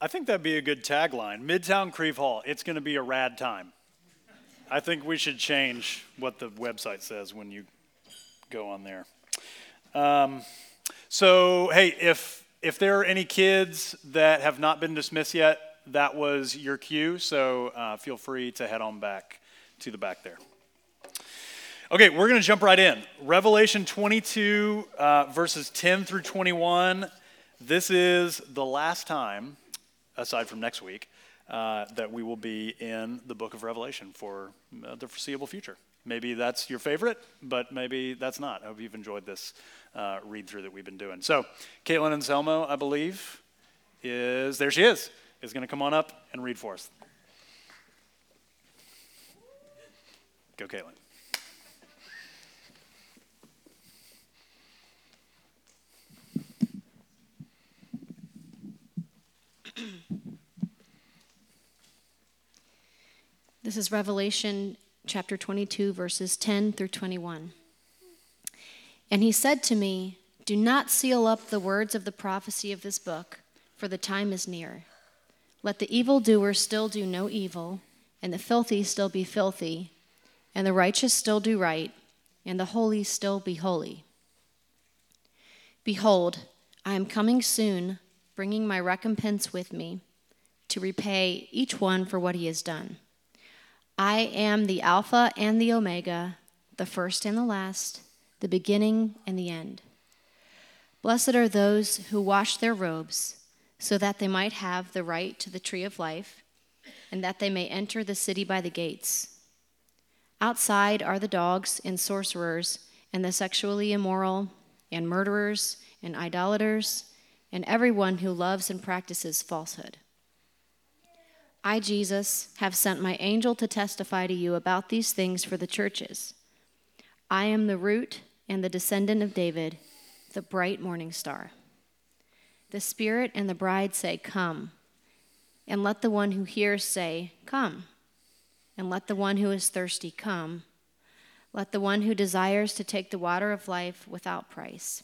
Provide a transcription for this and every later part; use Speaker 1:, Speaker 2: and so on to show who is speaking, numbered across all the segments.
Speaker 1: I think that'd be a good tagline. Midtown Crieve Hall. It's going to be a rad time. I think we should change what the website says when you go on there. Um, so, hey, if if there are any kids that have not been dismissed yet, that was your cue. So uh, feel free to head on back to the back there. Okay, we're going to jump right in. Revelation 22, uh, verses 10 through 21. This is the last time, aside from next week, uh, that we will be in the book of Revelation for uh, the foreseeable future. Maybe that's your favorite, but maybe that's not. I hope you've enjoyed this uh, read through that we've been doing. So, Caitlin Anselmo, I believe, is there she is, is going to come on up and read for us. Go, Caitlin.
Speaker 2: This is Revelation chapter 22, verses 10 through 21. And he said to me, Do not seal up the words of the prophecy of this book, for the time is near. Let the evildoer still do no evil, and the filthy still be filthy, and the righteous still do right, and the holy still be holy. Behold, I am coming soon, bringing my recompense with me, to repay each one for what he has done. I am the Alpha and the Omega, the first and the last, the beginning and the end. Blessed are those who wash their robes, so that they might have the right to the tree of life, and that they may enter the city by the gates. Outside are the dogs and sorcerers, and the sexually immoral, and murderers, and idolaters, and everyone who loves and practices falsehood. I, Jesus, have sent my angel to testify to you about these things for the churches. I am the root and the descendant of David, the bright morning star. The Spirit and the bride say, Come. And let the one who hears say, Come. And let the one who is thirsty come. Let the one who desires to take the water of life without price.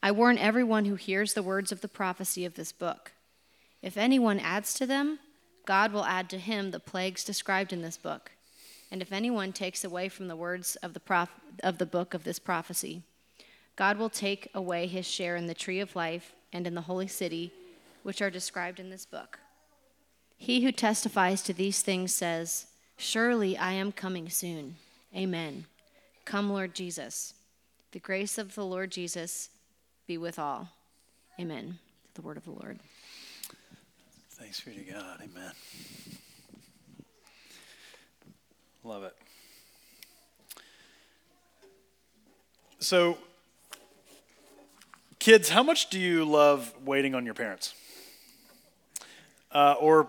Speaker 2: I warn everyone who hears the words of the prophecy of this book. If anyone adds to them, God will add to him the plagues described in this book. And if anyone takes away from the words of the, prof- of the book of this prophecy, God will take away his share in the tree of life and in the holy city, which are described in this book. He who testifies to these things says, Surely I am coming soon. Amen. Come, Lord Jesus. The grace of the Lord Jesus be with all. Amen. The word of the Lord.
Speaker 1: Thanks be to God. Amen. Love it. So, kids, how much do you love waiting on your parents? Uh, or,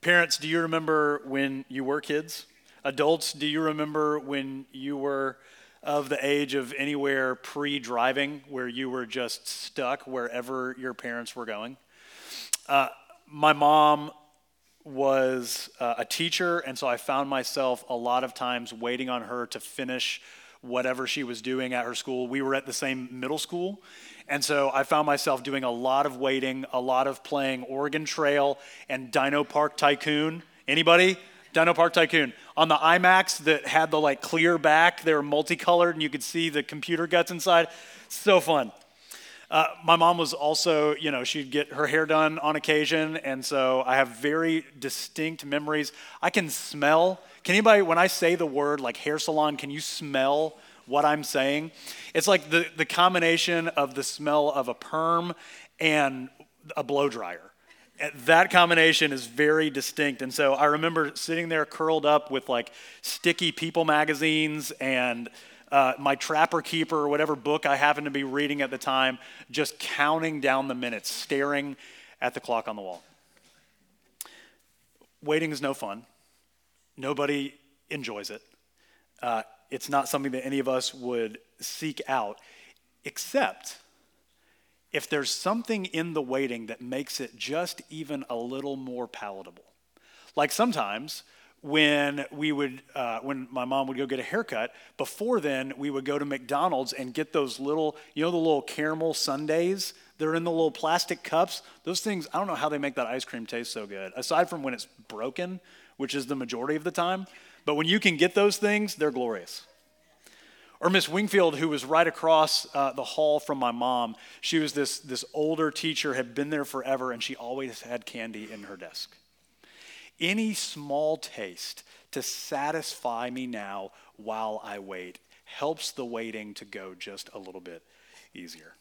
Speaker 1: parents, do you remember when you were kids? Adults, do you remember when you were of the age of anywhere pre driving where you were just stuck wherever your parents were going? Uh, my mom was uh, a teacher, and so I found myself a lot of times waiting on her to finish whatever she was doing at her school. We were at the same middle school, and so I found myself doing a lot of waiting, a lot of playing Oregon Trail and Dino Park Tycoon. Anybody? Dino Park Tycoon. On the iMacs that had the like clear back, they were multicolored and you could see the computer guts inside. So fun. Uh, my mom was also, you know, she'd get her hair done on occasion, and so I have very distinct memories. I can smell. Can anybody, when I say the word like hair salon, can you smell what I'm saying? It's like the, the combination of the smell of a perm and a blow dryer. That combination is very distinct. And so I remember sitting there curled up with like sticky People magazines and uh, my Trapper Keeper or whatever book I happened to be reading at the time, just counting down the minutes, staring at the clock on the wall. Waiting is no fun. Nobody enjoys it. Uh, it's not something that any of us would seek out, except if there's something in the waiting that makes it just even a little more palatable. Like sometimes when we would uh, when my mom would go get a haircut before then we would go to mcdonald's and get those little you know the little caramel sundaes they're in the little plastic cups, those things, I don't know how they make that ice cream taste so good, aside from when it's broken, which is the majority of the time. But when you can get those things, they're glorious. Or Miss Wingfield, who was right across uh, the hall from my mom, she was this, this older teacher, had been there forever, and she always had candy in her desk. Any small taste to satisfy me now while I wait helps the waiting to go just a little bit easier.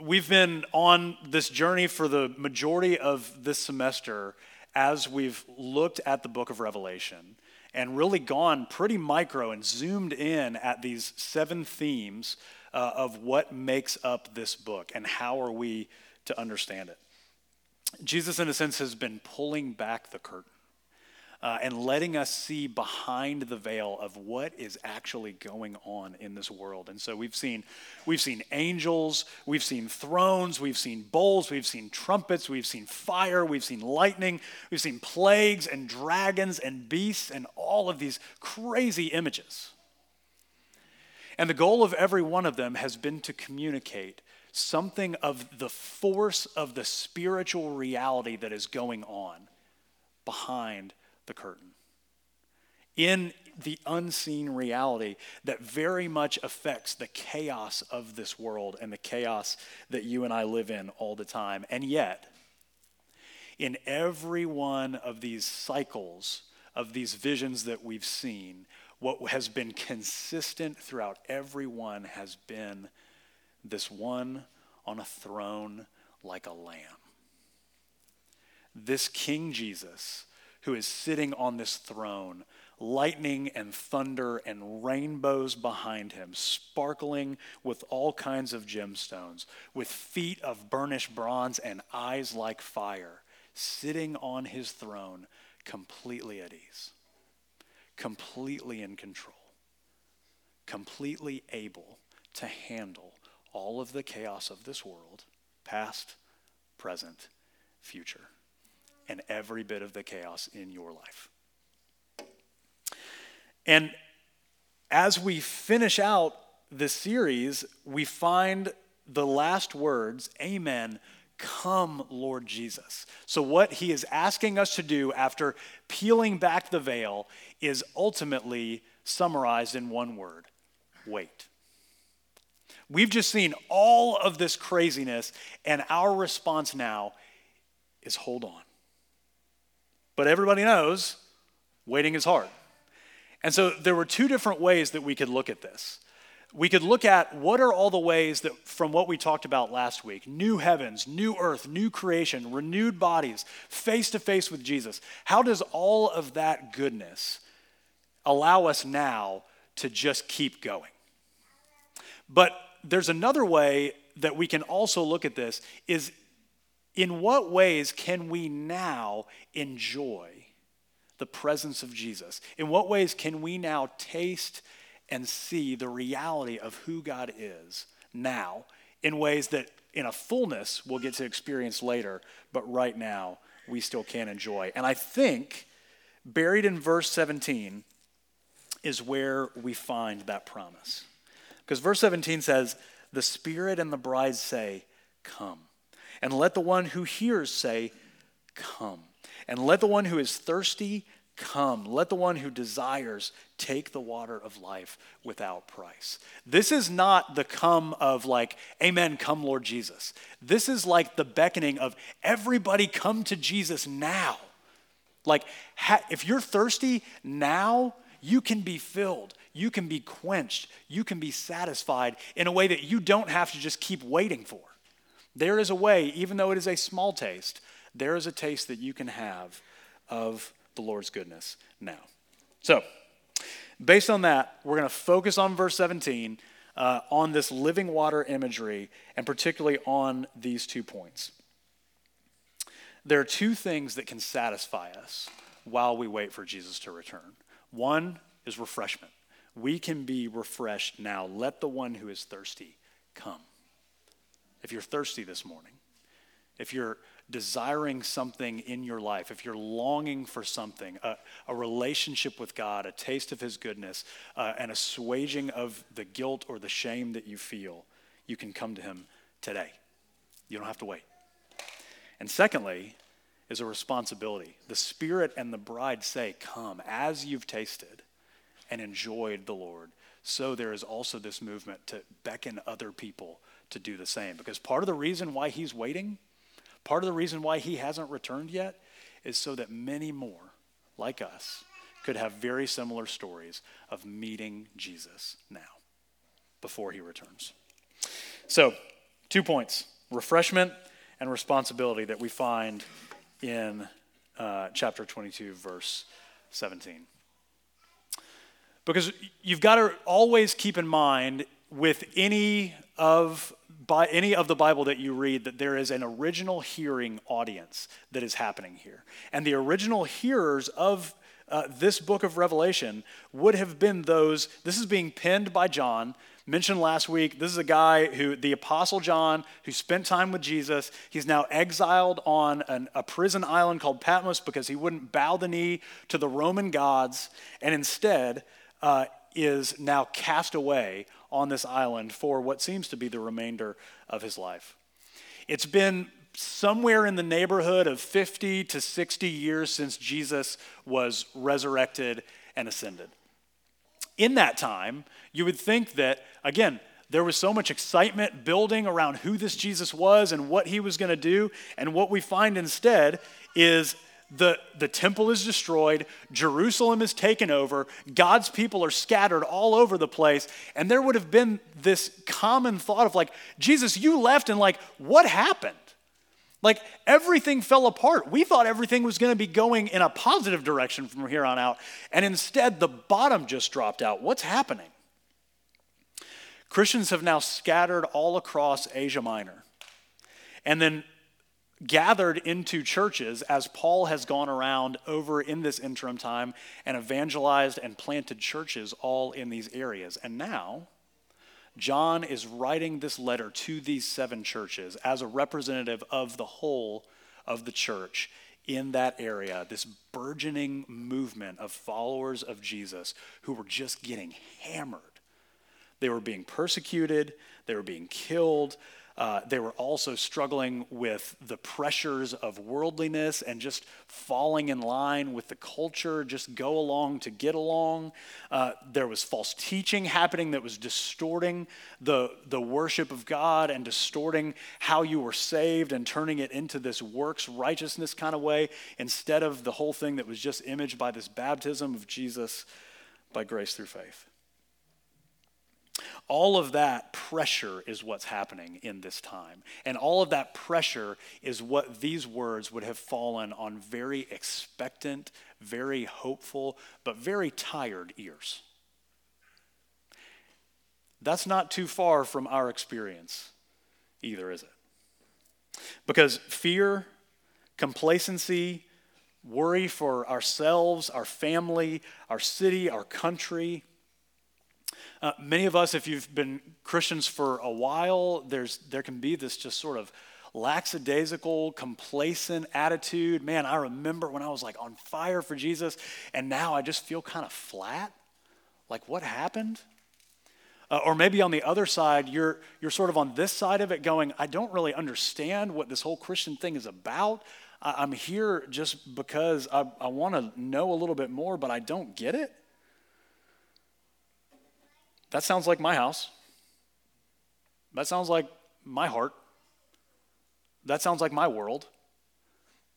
Speaker 1: We've been on this journey for the majority of this semester as we've looked at the book of Revelation and really gone pretty micro and zoomed in at these seven themes uh, of what makes up this book and how are we to understand it. Jesus, in a sense, has been pulling back the curtain uh, and letting us see behind the veil of what is actually going on in this world. And so we've seen, we've seen angels, we've seen thrones, we've seen bowls, we've seen trumpets, we've seen fire, we've seen lightning, we've seen plagues and dragons and beasts and all of these crazy images. And the goal of every one of them has been to communicate something of the force of the spiritual reality that is going on behind the curtain. In the unseen reality that very much affects the chaos of this world and the chaos that you and I live in all the time. And yet, in every one of these cycles of these visions that we've seen, what has been consistent throughout every one has been this one on a throne like a lamb. This King Jesus who is sitting on this throne, lightning and thunder and rainbows behind him, sparkling with all kinds of gemstones, with feet of burnished bronze and eyes like fire, sitting on his throne, completely at ease, completely in control, completely able to handle all of the chaos of this world, past, present, future and every bit of the chaos in your life. And as we finish out this series, we find the last words, Amen. Come, Lord Jesus. So, what he is asking us to do after peeling back the veil is ultimately summarized in one word wait. We've just seen all of this craziness, and our response now is hold on. But everybody knows waiting is hard. And so there were two different ways that we could look at this. We could look at what are all the ways that, from what we talked about last week new heavens, new earth, new creation, renewed bodies, face to face with Jesus. How does all of that goodness allow us now to just keep going? But there's another way that we can also look at this is in what ways can we now enjoy the presence of Jesus? In what ways can we now taste and see the reality of who God is now in ways that, in a fullness, we'll get to experience later, but right now we still can enjoy? And I think buried in verse 17 is where we find that promise. Because verse 17 says, The Spirit and the bride say, Come. And let the one who hears say, Come. And let the one who is thirsty come. Let the one who desires take the water of life without price. This is not the come of like, Amen, come, Lord Jesus. This is like the beckoning of everybody come to Jesus now. Like, if you're thirsty now, you can be filled. You can be quenched. You can be satisfied in a way that you don't have to just keep waiting for. There is a way, even though it is a small taste, there is a taste that you can have of the Lord's goodness now. So, based on that, we're going to focus on verse 17, uh, on this living water imagery, and particularly on these two points. There are two things that can satisfy us while we wait for Jesus to return. One is refreshment. We can be refreshed now. Let the one who is thirsty come if you're thirsty this morning, if you're desiring something in your life, if you're longing for something, a, a relationship with God, a taste of His goodness, uh, an assuaging of the guilt or the shame that you feel, you can come to Him today. You don't have to wait. And secondly, is a responsibility. The Spirit and the bride say, Come, as you've tasted and enjoyed the Lord. So there is also this movement to beckon other people to do the same. Because part of the reason why he's waiting, part of the reason why he hasn't returned yet, is so that many more, like us, could have very similar stories of meeting Jesus now before he returns. So, two points refreshment and responsibility that we find in uh, chapter 22, verse 17. Because you've got to always keep in mind with any of by any of the Bible that you read that there is an original hearing audience that is happening here. And the original hearers of uh, this book of Revelation would have been those, this is being penned by John, mentioned last week. This is a guy who, the Apostle John, who spent time with Jesus. He's now exiled on an, a prison island called Patmos because he wouldn't bow the knee to the Roman gods and instead uh, is now cast away on this island for what seems to be the remainder of his life. It's been somewhere in the neighborhood of 50 to 60 years since Jesus was resurrected and ascended. In that time, you would think that, again, there was so much excitement building around who this Jesus was and what he was going to do. And what we find instead is the, the temple is destroyed, Jerusalem is taken over, God's people are scattered all over the place. And there would have been this common thought of, like, Jesus, you left, and like, what happened? Like everything fell apart. We thought everything was going to be going in a positive direction from here on out. And instead, the bottom just dropped out. What's happening? Christians have now scattered all across Asia Minor and then gathered into churches as Paul has gone around over in this interim time and evangelized and planted churches all in these areas. And now, John is writing this letter to these seven churches as a representative of the whole of the church in that area, this burgeoning movement of followers of Jesus who were just getting hammered. They were being persecuted, they were being killed, uh, they were also struggling with the pressures of worldliness and just falling in line with the culture, just go along to get along. Uh, there was false teaching happening that was distorting the, the worship of God and distorting how you were saved and turning it into this works righteousness kind of way instead of the whole thing that was just imaged by this baptism of Jesus by grace through faith. All of that pressure is what's happening in this time. And all of that pressure is what these words would have fallen on very expectant, very hopeful, but very tired ears. That's not too far from our experience either, is it? Because fear, complacency, worry for ourselves, our family, our city, our country, uh, many of us, if you've been Christians for a while, there's, there can be this just sort of lackadaisical, complacent attitude. Man, I remember when I was like on fire for Jesus, and now I just feel kind of flat. Like, what happened? Uh, or maybe on the other side, you're, you're sort of on this side of it going, I don't really understand what this whole Christian thing is about. I, am here just because I, I want to know a little bit more, but I don't get it. That sounds like my house. That sounds like my heart. That sounds like my world.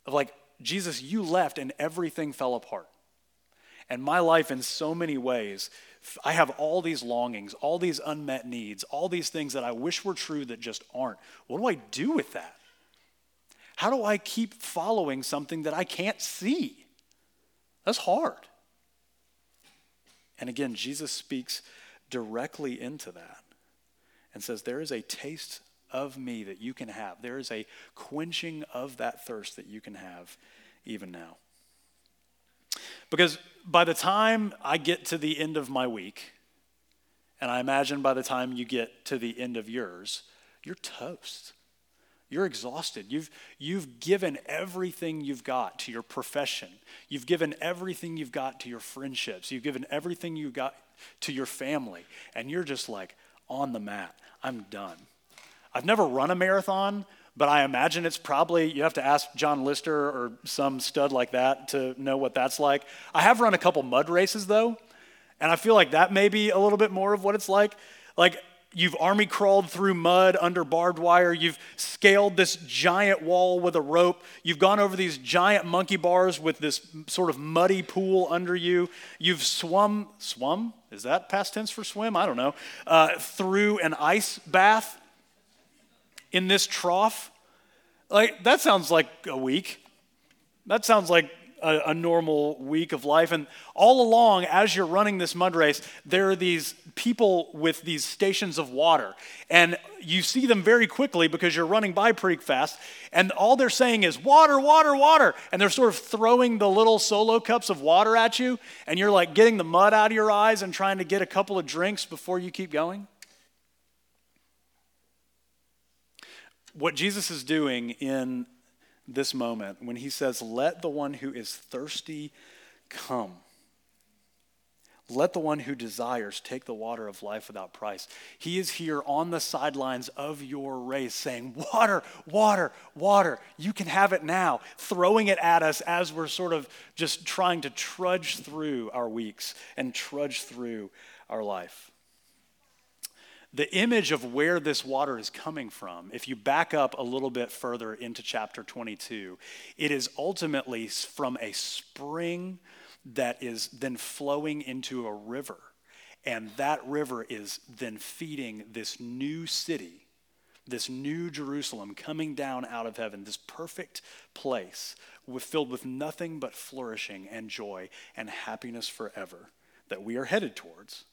Speaker 1: Of like, Jesus, you left and everything fell apart. And my life, in so many ways, I have all these longings, all these unmet needs, all these things that I wish were true that just aren't. What do I do with that? How do I keep following something that I can't see? That's hard. And again, Jesus speaks directly into that and says, There is a taste of me that you can have. There is a quenching of that thirst that you can have even now. Because by the time I get to the end of my week, and I imagine by the time you get to the end of yours, you're toast. You're exhausted. You've, you've given everything you've got to your profession. You've given everything you've got to your friendships. You've given everything you've got to your family. And you're just like on the mat. I'm done. I've never run a marathon, but I imagine it's probably, you have to ask John Lister or some stud like that to know what that's like. I have run a couple mud races though, and I feel like that may be a little bit more of what it's like. Like, you've army crawled through mud under barbed wire. You've scaled this giant wall with a rope. You've gone over these giant monkey bars with this sort of muddy pool under you. You've swum, swum? Is that past tense for swim? I don't know. Uh, through an ice bath in this trough. Like, that sounds like a week. That sounds like a, a, normal week of life. And all along, as you're running this mud race, there are these people with these stations of water. And you see them very quickly because you're running by pretty fast. And all they're saying is, water, water, water. And they're sort of throwing the little solo cups of water at you. And you're like getting the mud out of your eyes and trying to get a couple of drinks before you keep going. What Jesus is doing in this moment when he says, Let the one who is thirsty come. Let the one who desires take the water of life without price. He is here on the sidelines of your race saying, Water, water, water. You can have it now. Throwing it at us as we're sort of just trying to trudge through our weeks and trudge through our life the image of where this water is coming from, if you back up a little bit further into chapter 22, it is ultimately from a spring that is then flowing into a river. And that river is then feeding this new city, this new Jerusalem coming down out of heaven, this perfect place with, filled with nothing but flourishing and joy and happiness forever that we are headed towards.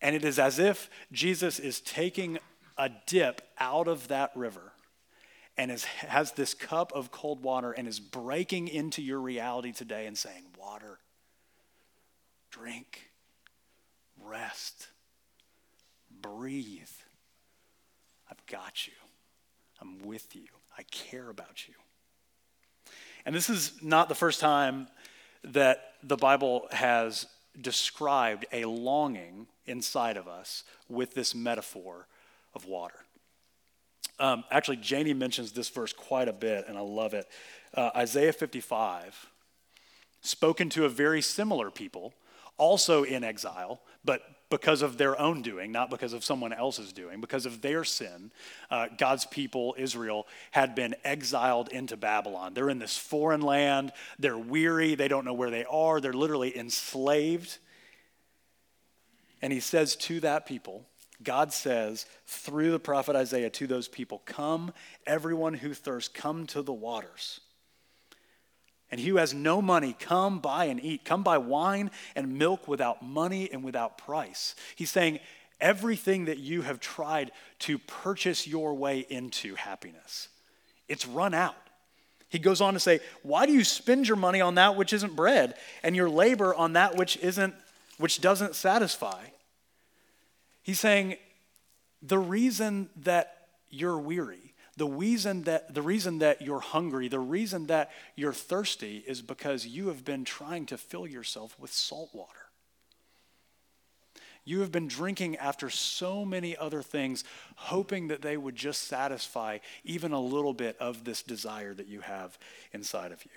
Speaker 1: And it is as if Jesus is taking a dip out of that river and is, has this cup of cold water and is breaking into your reality today and saying, Water, drink, rest, breathe. I've got you. I'm with you. I care about you. And this is not the first time that the Bible has described a longing inside of us with this metaphor of water. Um, actually, Janie mentions this verse quite a bit, and I love it. Uh, Isaiah 55, spoken to a very similar people, also in exile, but because of their own doing, not because of someone else's doing, because of their sin, uh, God's people, Israel, had been exiled into Babylon. They're in this foreign land, they're weary, they don't know where they are, they're literally enslaved. And he says to that people, God says through the prophet Isaiah to those people, Come, everyone who thirsts, come to the waters. And he who has no money, come buy and eat. Come buy wine and milk without money and without price. He's saying, everything that you have tried to purchase your way into happiness, it's run out. He goes on to say, Why do you spend your money on that which isn't bread and your labor on that which isn't which doesn't satisfy. He's saying the reason that you're weary, the reason that the reason that you're hungry, the reason that you're thirsty is because you have been trying to fill yourself with salt water. You have been drinking after so many other things, hoping that they would just satisfy even a little bit of this desire that you have inside of you.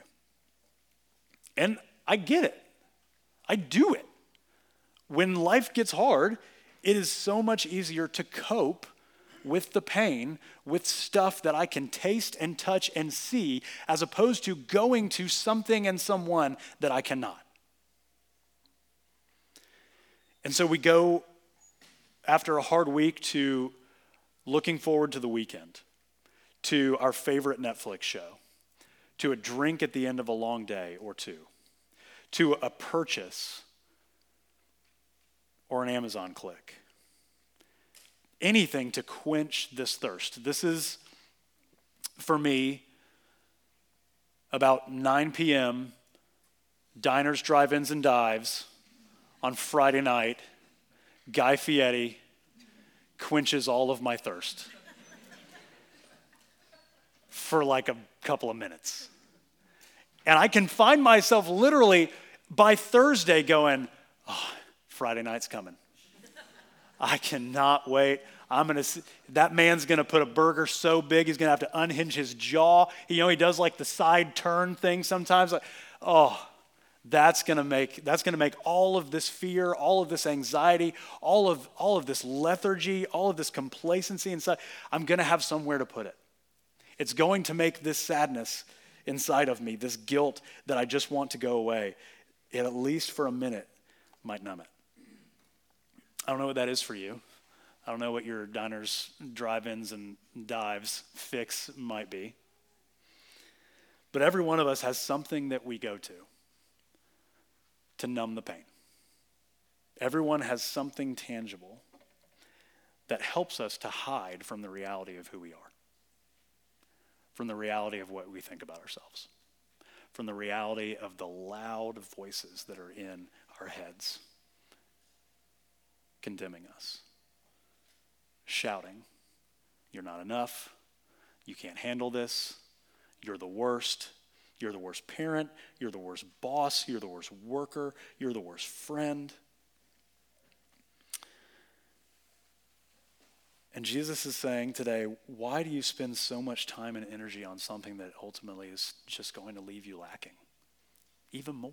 Speaker 1: And I get it. I do it when life gets hard, it is so much easier to cope with the pain with stuff that I can taste and touch and see, as opposed to going to something and someone that I cannot. And so we go after a hard week to looking forward to the weekend, to our favorite Netflix show, to a drink at the end of a long day or two, to a purchase or an Amazon click. Anything to quench this thirst. This is, for me, about 9 p.m., diners, drive ins, and dives on Friday night. Guy Fieri quenches all of my thirst for like a couple of minutes. And I can find myself literally by Thursday going, oh, Friday night's coming. I cannot wait. I'm gonna. See, That man's gonna put a burger so big he's gonna have to unhinge his jaw. You know, he does like the side turn thing sometimes. Like, oh, that's gonna make that's gonna make all of this fear, all of this anxiety, all of all of this lethargy, all of this complacency inside. I'm gonna have somewhere to put it. It's going to make this sadness inside of me, this guilt that I just want to go away. It at least for a minute might numb it. I don't know what that is for you. I don't know what your diners, drive ins, and dives fix might be. But every one of us has something that we go to to numb the pain. Everyone has something tangible that helps us to hide from the reality of who we are, from the reality of what we think about ourselves, from the reality of the loud voices that are in our heads condemning us shouting, You're not enough. You can't handle this. You're the worst. You're the worst parent. You're the worst boss. You're the worst worker. You're the worst friend. And Jesus is saying today, why do you spend so much time and energy on something that ultimately is just going to leave you lacking? Even more.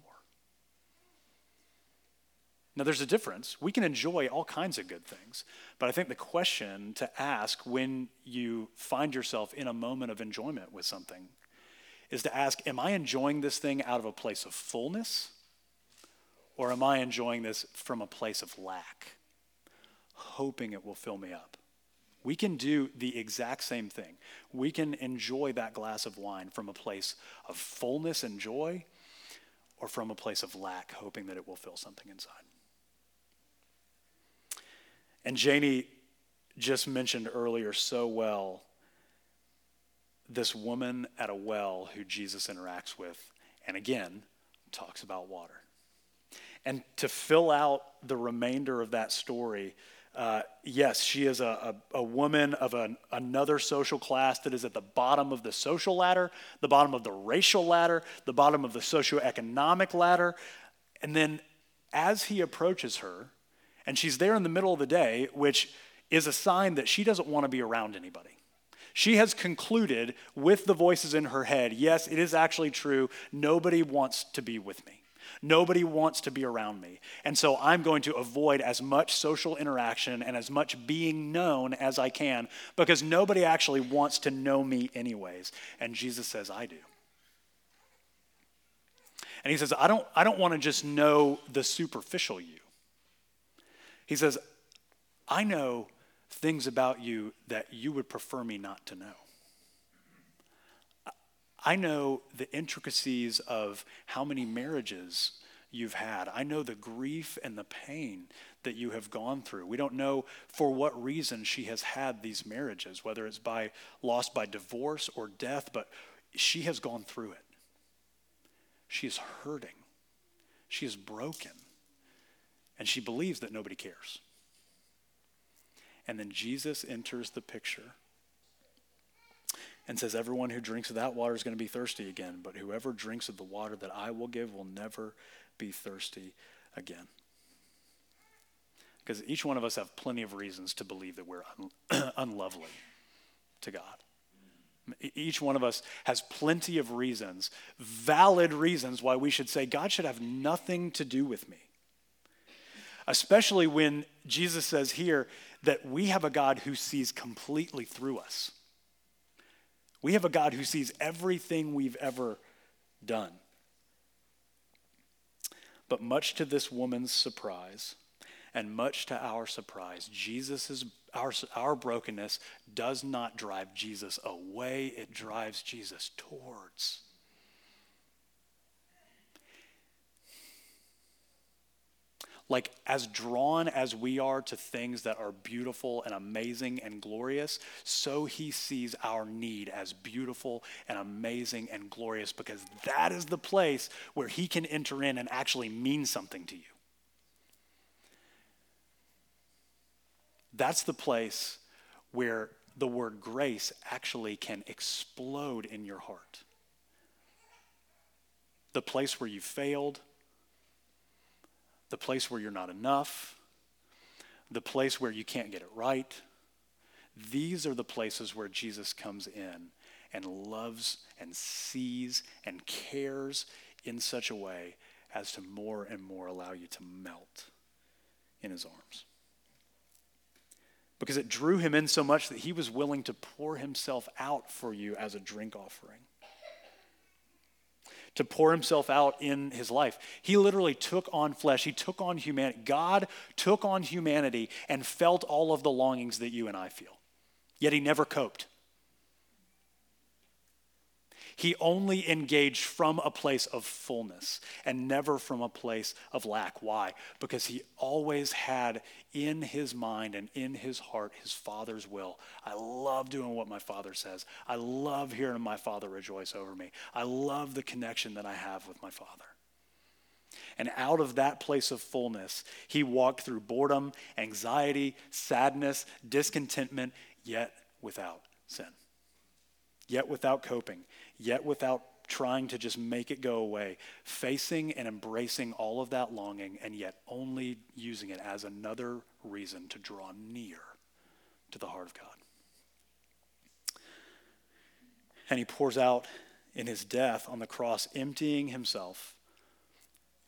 Speaker 1: Now, there's a difference. We can enjoy all kinds of good things. But I think the question to ask when you find yourself in a moment of enjoyment with something is to ask Am I enjoying this thing out of a place of fullness? Or am I enjoying this from a place of lack, hoping it will fill me up? We can do the exact same thing. We can enjoy that glass of wine from a place of fullness and joy, or from a place of lack, hoping that it will fill something inside. And Janie just mentioned earlier so well this woman at a well who Jesus interacts with, and again, talks about water. And to fill out the remainder of that story, uh, yes, she is a, a, a woman of an, another social class that is at the bottom of the social ladder, the bottom of the racial ladder, the bottom of the socioeconomic ladder. And then as he approaches her, and she's there in the middle of the day, which is a sign that she doesn't want to be around anybody. She has concluded with the voices in her head yes, it is actually true. Nobody wants to be with me. Nobody wants to be around me. And so I'm going to avoid as much social interaction and as much being known as I can because nobody actually wants to know me, anyways. And Jesus says, I do. And he says, I don't, I don't want to just know the superficial you. He says, I know things about you that you would prefer me not to know. I know the intricacies of how many marriages you've had. I know the grief and the pain that you have gone through. We don't know for what reason she has had these marriages, whether it's by lost by divorce or death, but she has gone through it. She is hurting. She is broken and she believes that nobody cares. And then Jesus enters the picture and says, Everyone who drinks of that water is going to be thirsty again, but whoever drinks of the water that I will give will never be thirsty again. Because each one of us have plenty of reasons to believe that we're un- unlovely to God. Each one of us has plenty of reasons, valid reasons, why we should say, God should have nothing to do with me especially when Jesus says here that we have a God who sees completely through us. We have a God who sees everything we've ever done. But much to this woman's surprise, and much to our surprise, Jesus' our, our brokenness does not drive Jesus away, it drives Jesus towards. Like as drawn as we are to things that are beautiful and amazing and glorious, so he sees our need as beautiful and amazing and glorious because that is the place where he can enter in and actually mean something to you. That's the place where the word grace actually can explode in your heart. The place where you failed, the place where you're not enough, the place where you can't get it right, These are the places where Jesus comes in and loves and sees and cares in such a way as to more and more allow you to melt in his arms. Because it drew him in so much that he was willing to pour himself out for you as a drink offering to pour himself out in his life. He literally took on flesh, he took on humanity. God took on humanity and felt all of the longings that you and I feel. Yet he never coped. He only engaged from a place of fullness and never from a place of lack. Why? Because he always had in his mind and in his heart his Father's will. I love doing what my Father says. I love hearing my Father rejoice over me. I love the connection that I have with my Father. And out of that place of fullness, he walked through boredom, anxiety, sadness, discontentment, yet without sin, yet without coping, yet without trying to just make it go away, facing and embracing all of that longing, and yet only using it as another reason to draw near to the heart of God. And he pours out in his death on the cross, emptying himself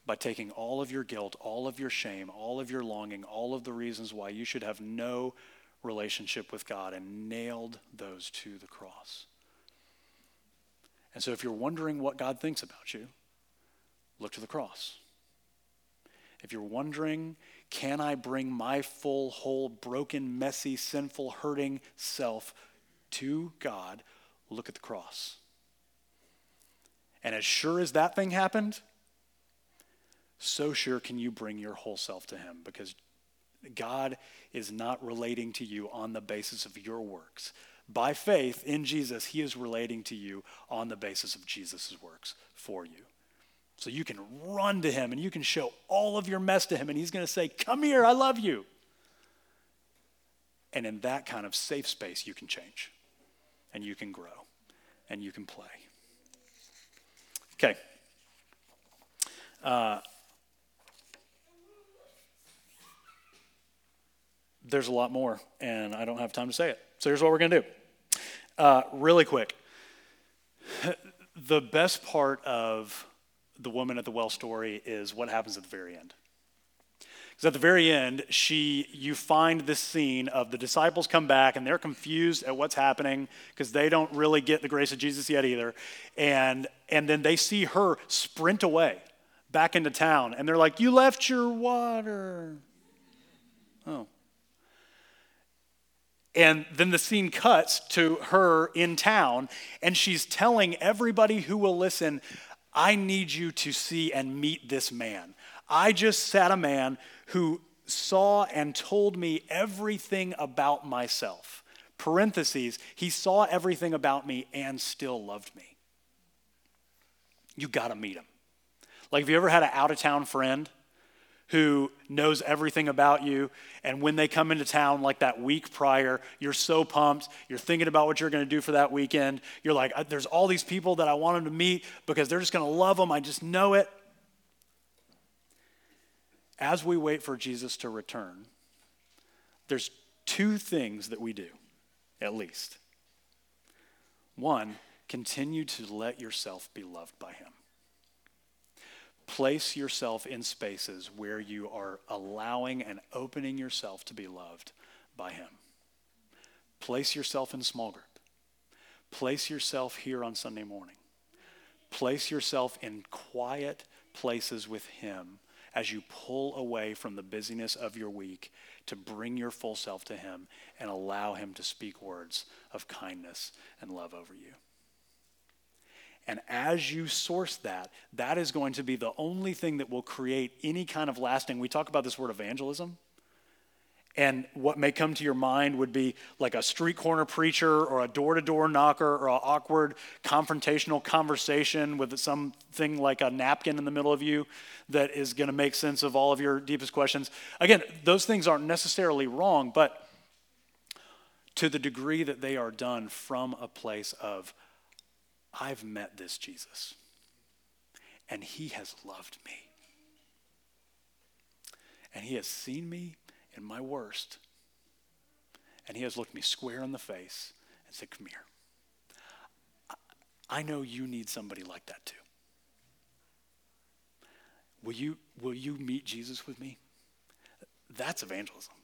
Speaker 1: by taking all of your guilt, all of your shame, all of your longing, all of the reasons why you should have no relationship with God, and nailed those to the cross. And so, if you're wondering what God thinks about you, look to the cross. If you're wondering, can I bring my full, whole, broken, messy, sinful, hurting self to God? Look at the cross. And as sure as that thing happened, so sure can you bring your whole self to Him because God is not relating to you on the basis of your works. By faith in Jesus, He is relating to you on the basis of Jesus' works for you. So you can run to Him and you can show all of your mess to Him, and He's going to say, Come here, I love you. And in that kind of safe space, you can change and you can grow and you can play. Okay. Uh, there's a lot more, and I don't have time to say it. So here's what we're going to do. Uh, really quick. The best part of the woman at the well story is what happens at the very end. Because at the very end, she, you find this scene of the disciples come back and they're confused at what's happening because they don't really get the grace of Jesus yet either. And, and then they see her sprint away back into town and they're like, You left your water. Oh. And then the scene cuts to her in town, and she's telling everybody who will listen, I need you to see and meet this man. I just sat a man who saw and told me everything about myself. Parentheses, he saw everything about me and still loved me. You got to meet him. Like, have you ever had an out of town friend who knows everything about you. And when they come into town, like that week prior, you're so pumped. You're thinking about what you're going to do for that weekend. You're like, uh, there's all these people that I want them to meet because they're just going to love them. I just know it. As we wait for Jesus to return, there's two things that we do, at least. One, continue to let yourself be loved by him. Place yourself in spaces where you are allowing and opening yourself to be loved by Him. Place yourself in small group. Place yourself here on Sunday morning. Place yourself in quiet places with Him as you pull away from the busyness of your week to bring your full self to Him and allow Him to speak words of kindness and love over you. And as you source that, that is going to be the only thing that will create any kind of lasting. We talk about this word evangelism. And what may come to your mind would be like a street corner preacher or a door to door knocker or an awkward confrontational conversation with something like a napkin in the middle of you that is going to make sense of all of your deepest questions. Again, those things aren't necessarily wrong, but to the degree that they are done from a place of I've met this Jesus, and he has loved me. And he has seen me in my worst, and he has looked me square in the face and said, Come here. I know you need somebody like that too. Will you, will you meet Jesus with me? That's evangelism.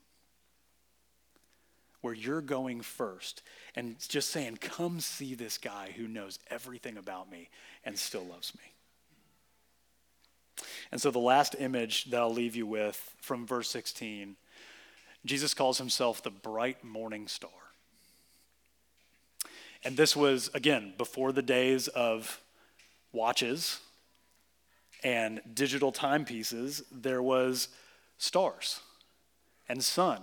Speaker 1: Where you're going first and just saying, Come see this guy who knows everything about me and still loves me. And so, the last image that I'll leave you with from verse 16 Jesus calls himself the bright morning star. And this was, again, before the days of watches and digital timepieces, there was stars and sun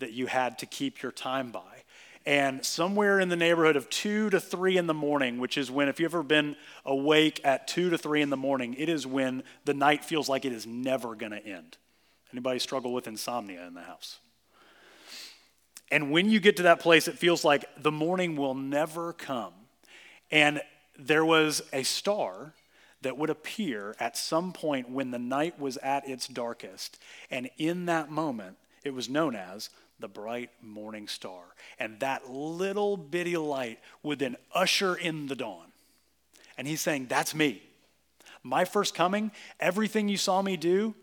Speaker 1: that you had to keep your time by. And somewhere in the neighborhood of two to three in the morning, which is when, if you've ever been awake at two to three in the morning, it is when the night feels like it is never going to end. Anybody struggle with insomnia in the house? And when you get to that place, it feels like the morning will never come. And there was a star that would appear at some point when the night was at its darkest. And in that moment, it was known as the bright morning star. And that little bitty light would then usher in the dawn. And he's saying, That's me. My first coming, everything you saw me do,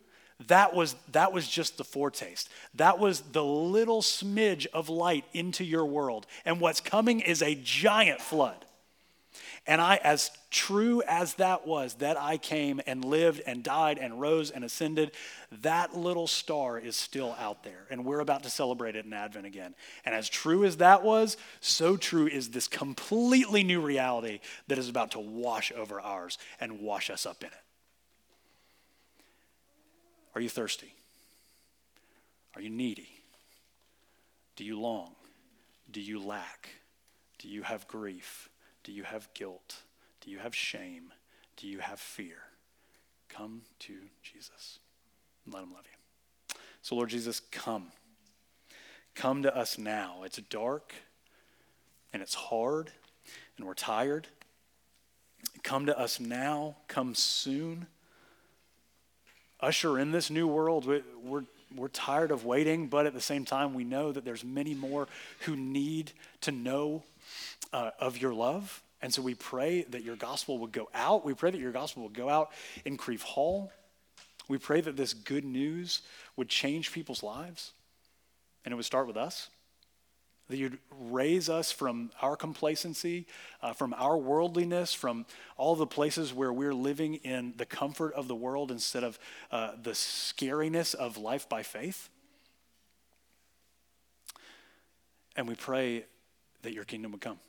Speaker 1: that was, that was just the foretaste. That was the little smidge of light into your world. And what's coming is a giant flood. And I, as true as that was, that I came and lived and died and rose and ascended, that little star is still out there. And we're about to celebrate it in Advent again. And as true as that was, so true is this completely new reality that is about to wash over ours and wash us up in it. Are you thirsty? Are you needy? Do you long? Do you lack? Do you have grief? Do you have guilt? Do you have shame? Do you have fear? Come to Jesus and let him love you. So, Lord Jesus, come. Come to us now. It's dark and it's hard and we're tired. Come to us now. Come soon usher in this new world. We're, we're tired of waiting, but at the same time, we know that there's many more who need to know uh, of your love. And so we pray that your gospel would go out. We pray that your gospel would go out in Crieve Hall. We pray that this good news would change people's lives, and it would start with us that you'd raise us from our complacency, uh, from our worldliness, from all the places where we're living in the comfort of the world instead of uh, the scariness of life by faith. And we pray that your kingdom would come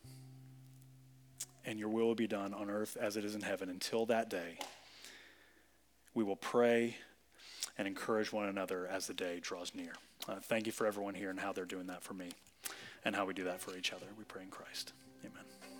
Speaker 1: and your will will be done on earth as it is in heaven. Until that day, we will pray and encourage one another as the day draws near. Uh, thank you for everyone here and how they're doing that for me and how we do that for each other. We pray in Christ.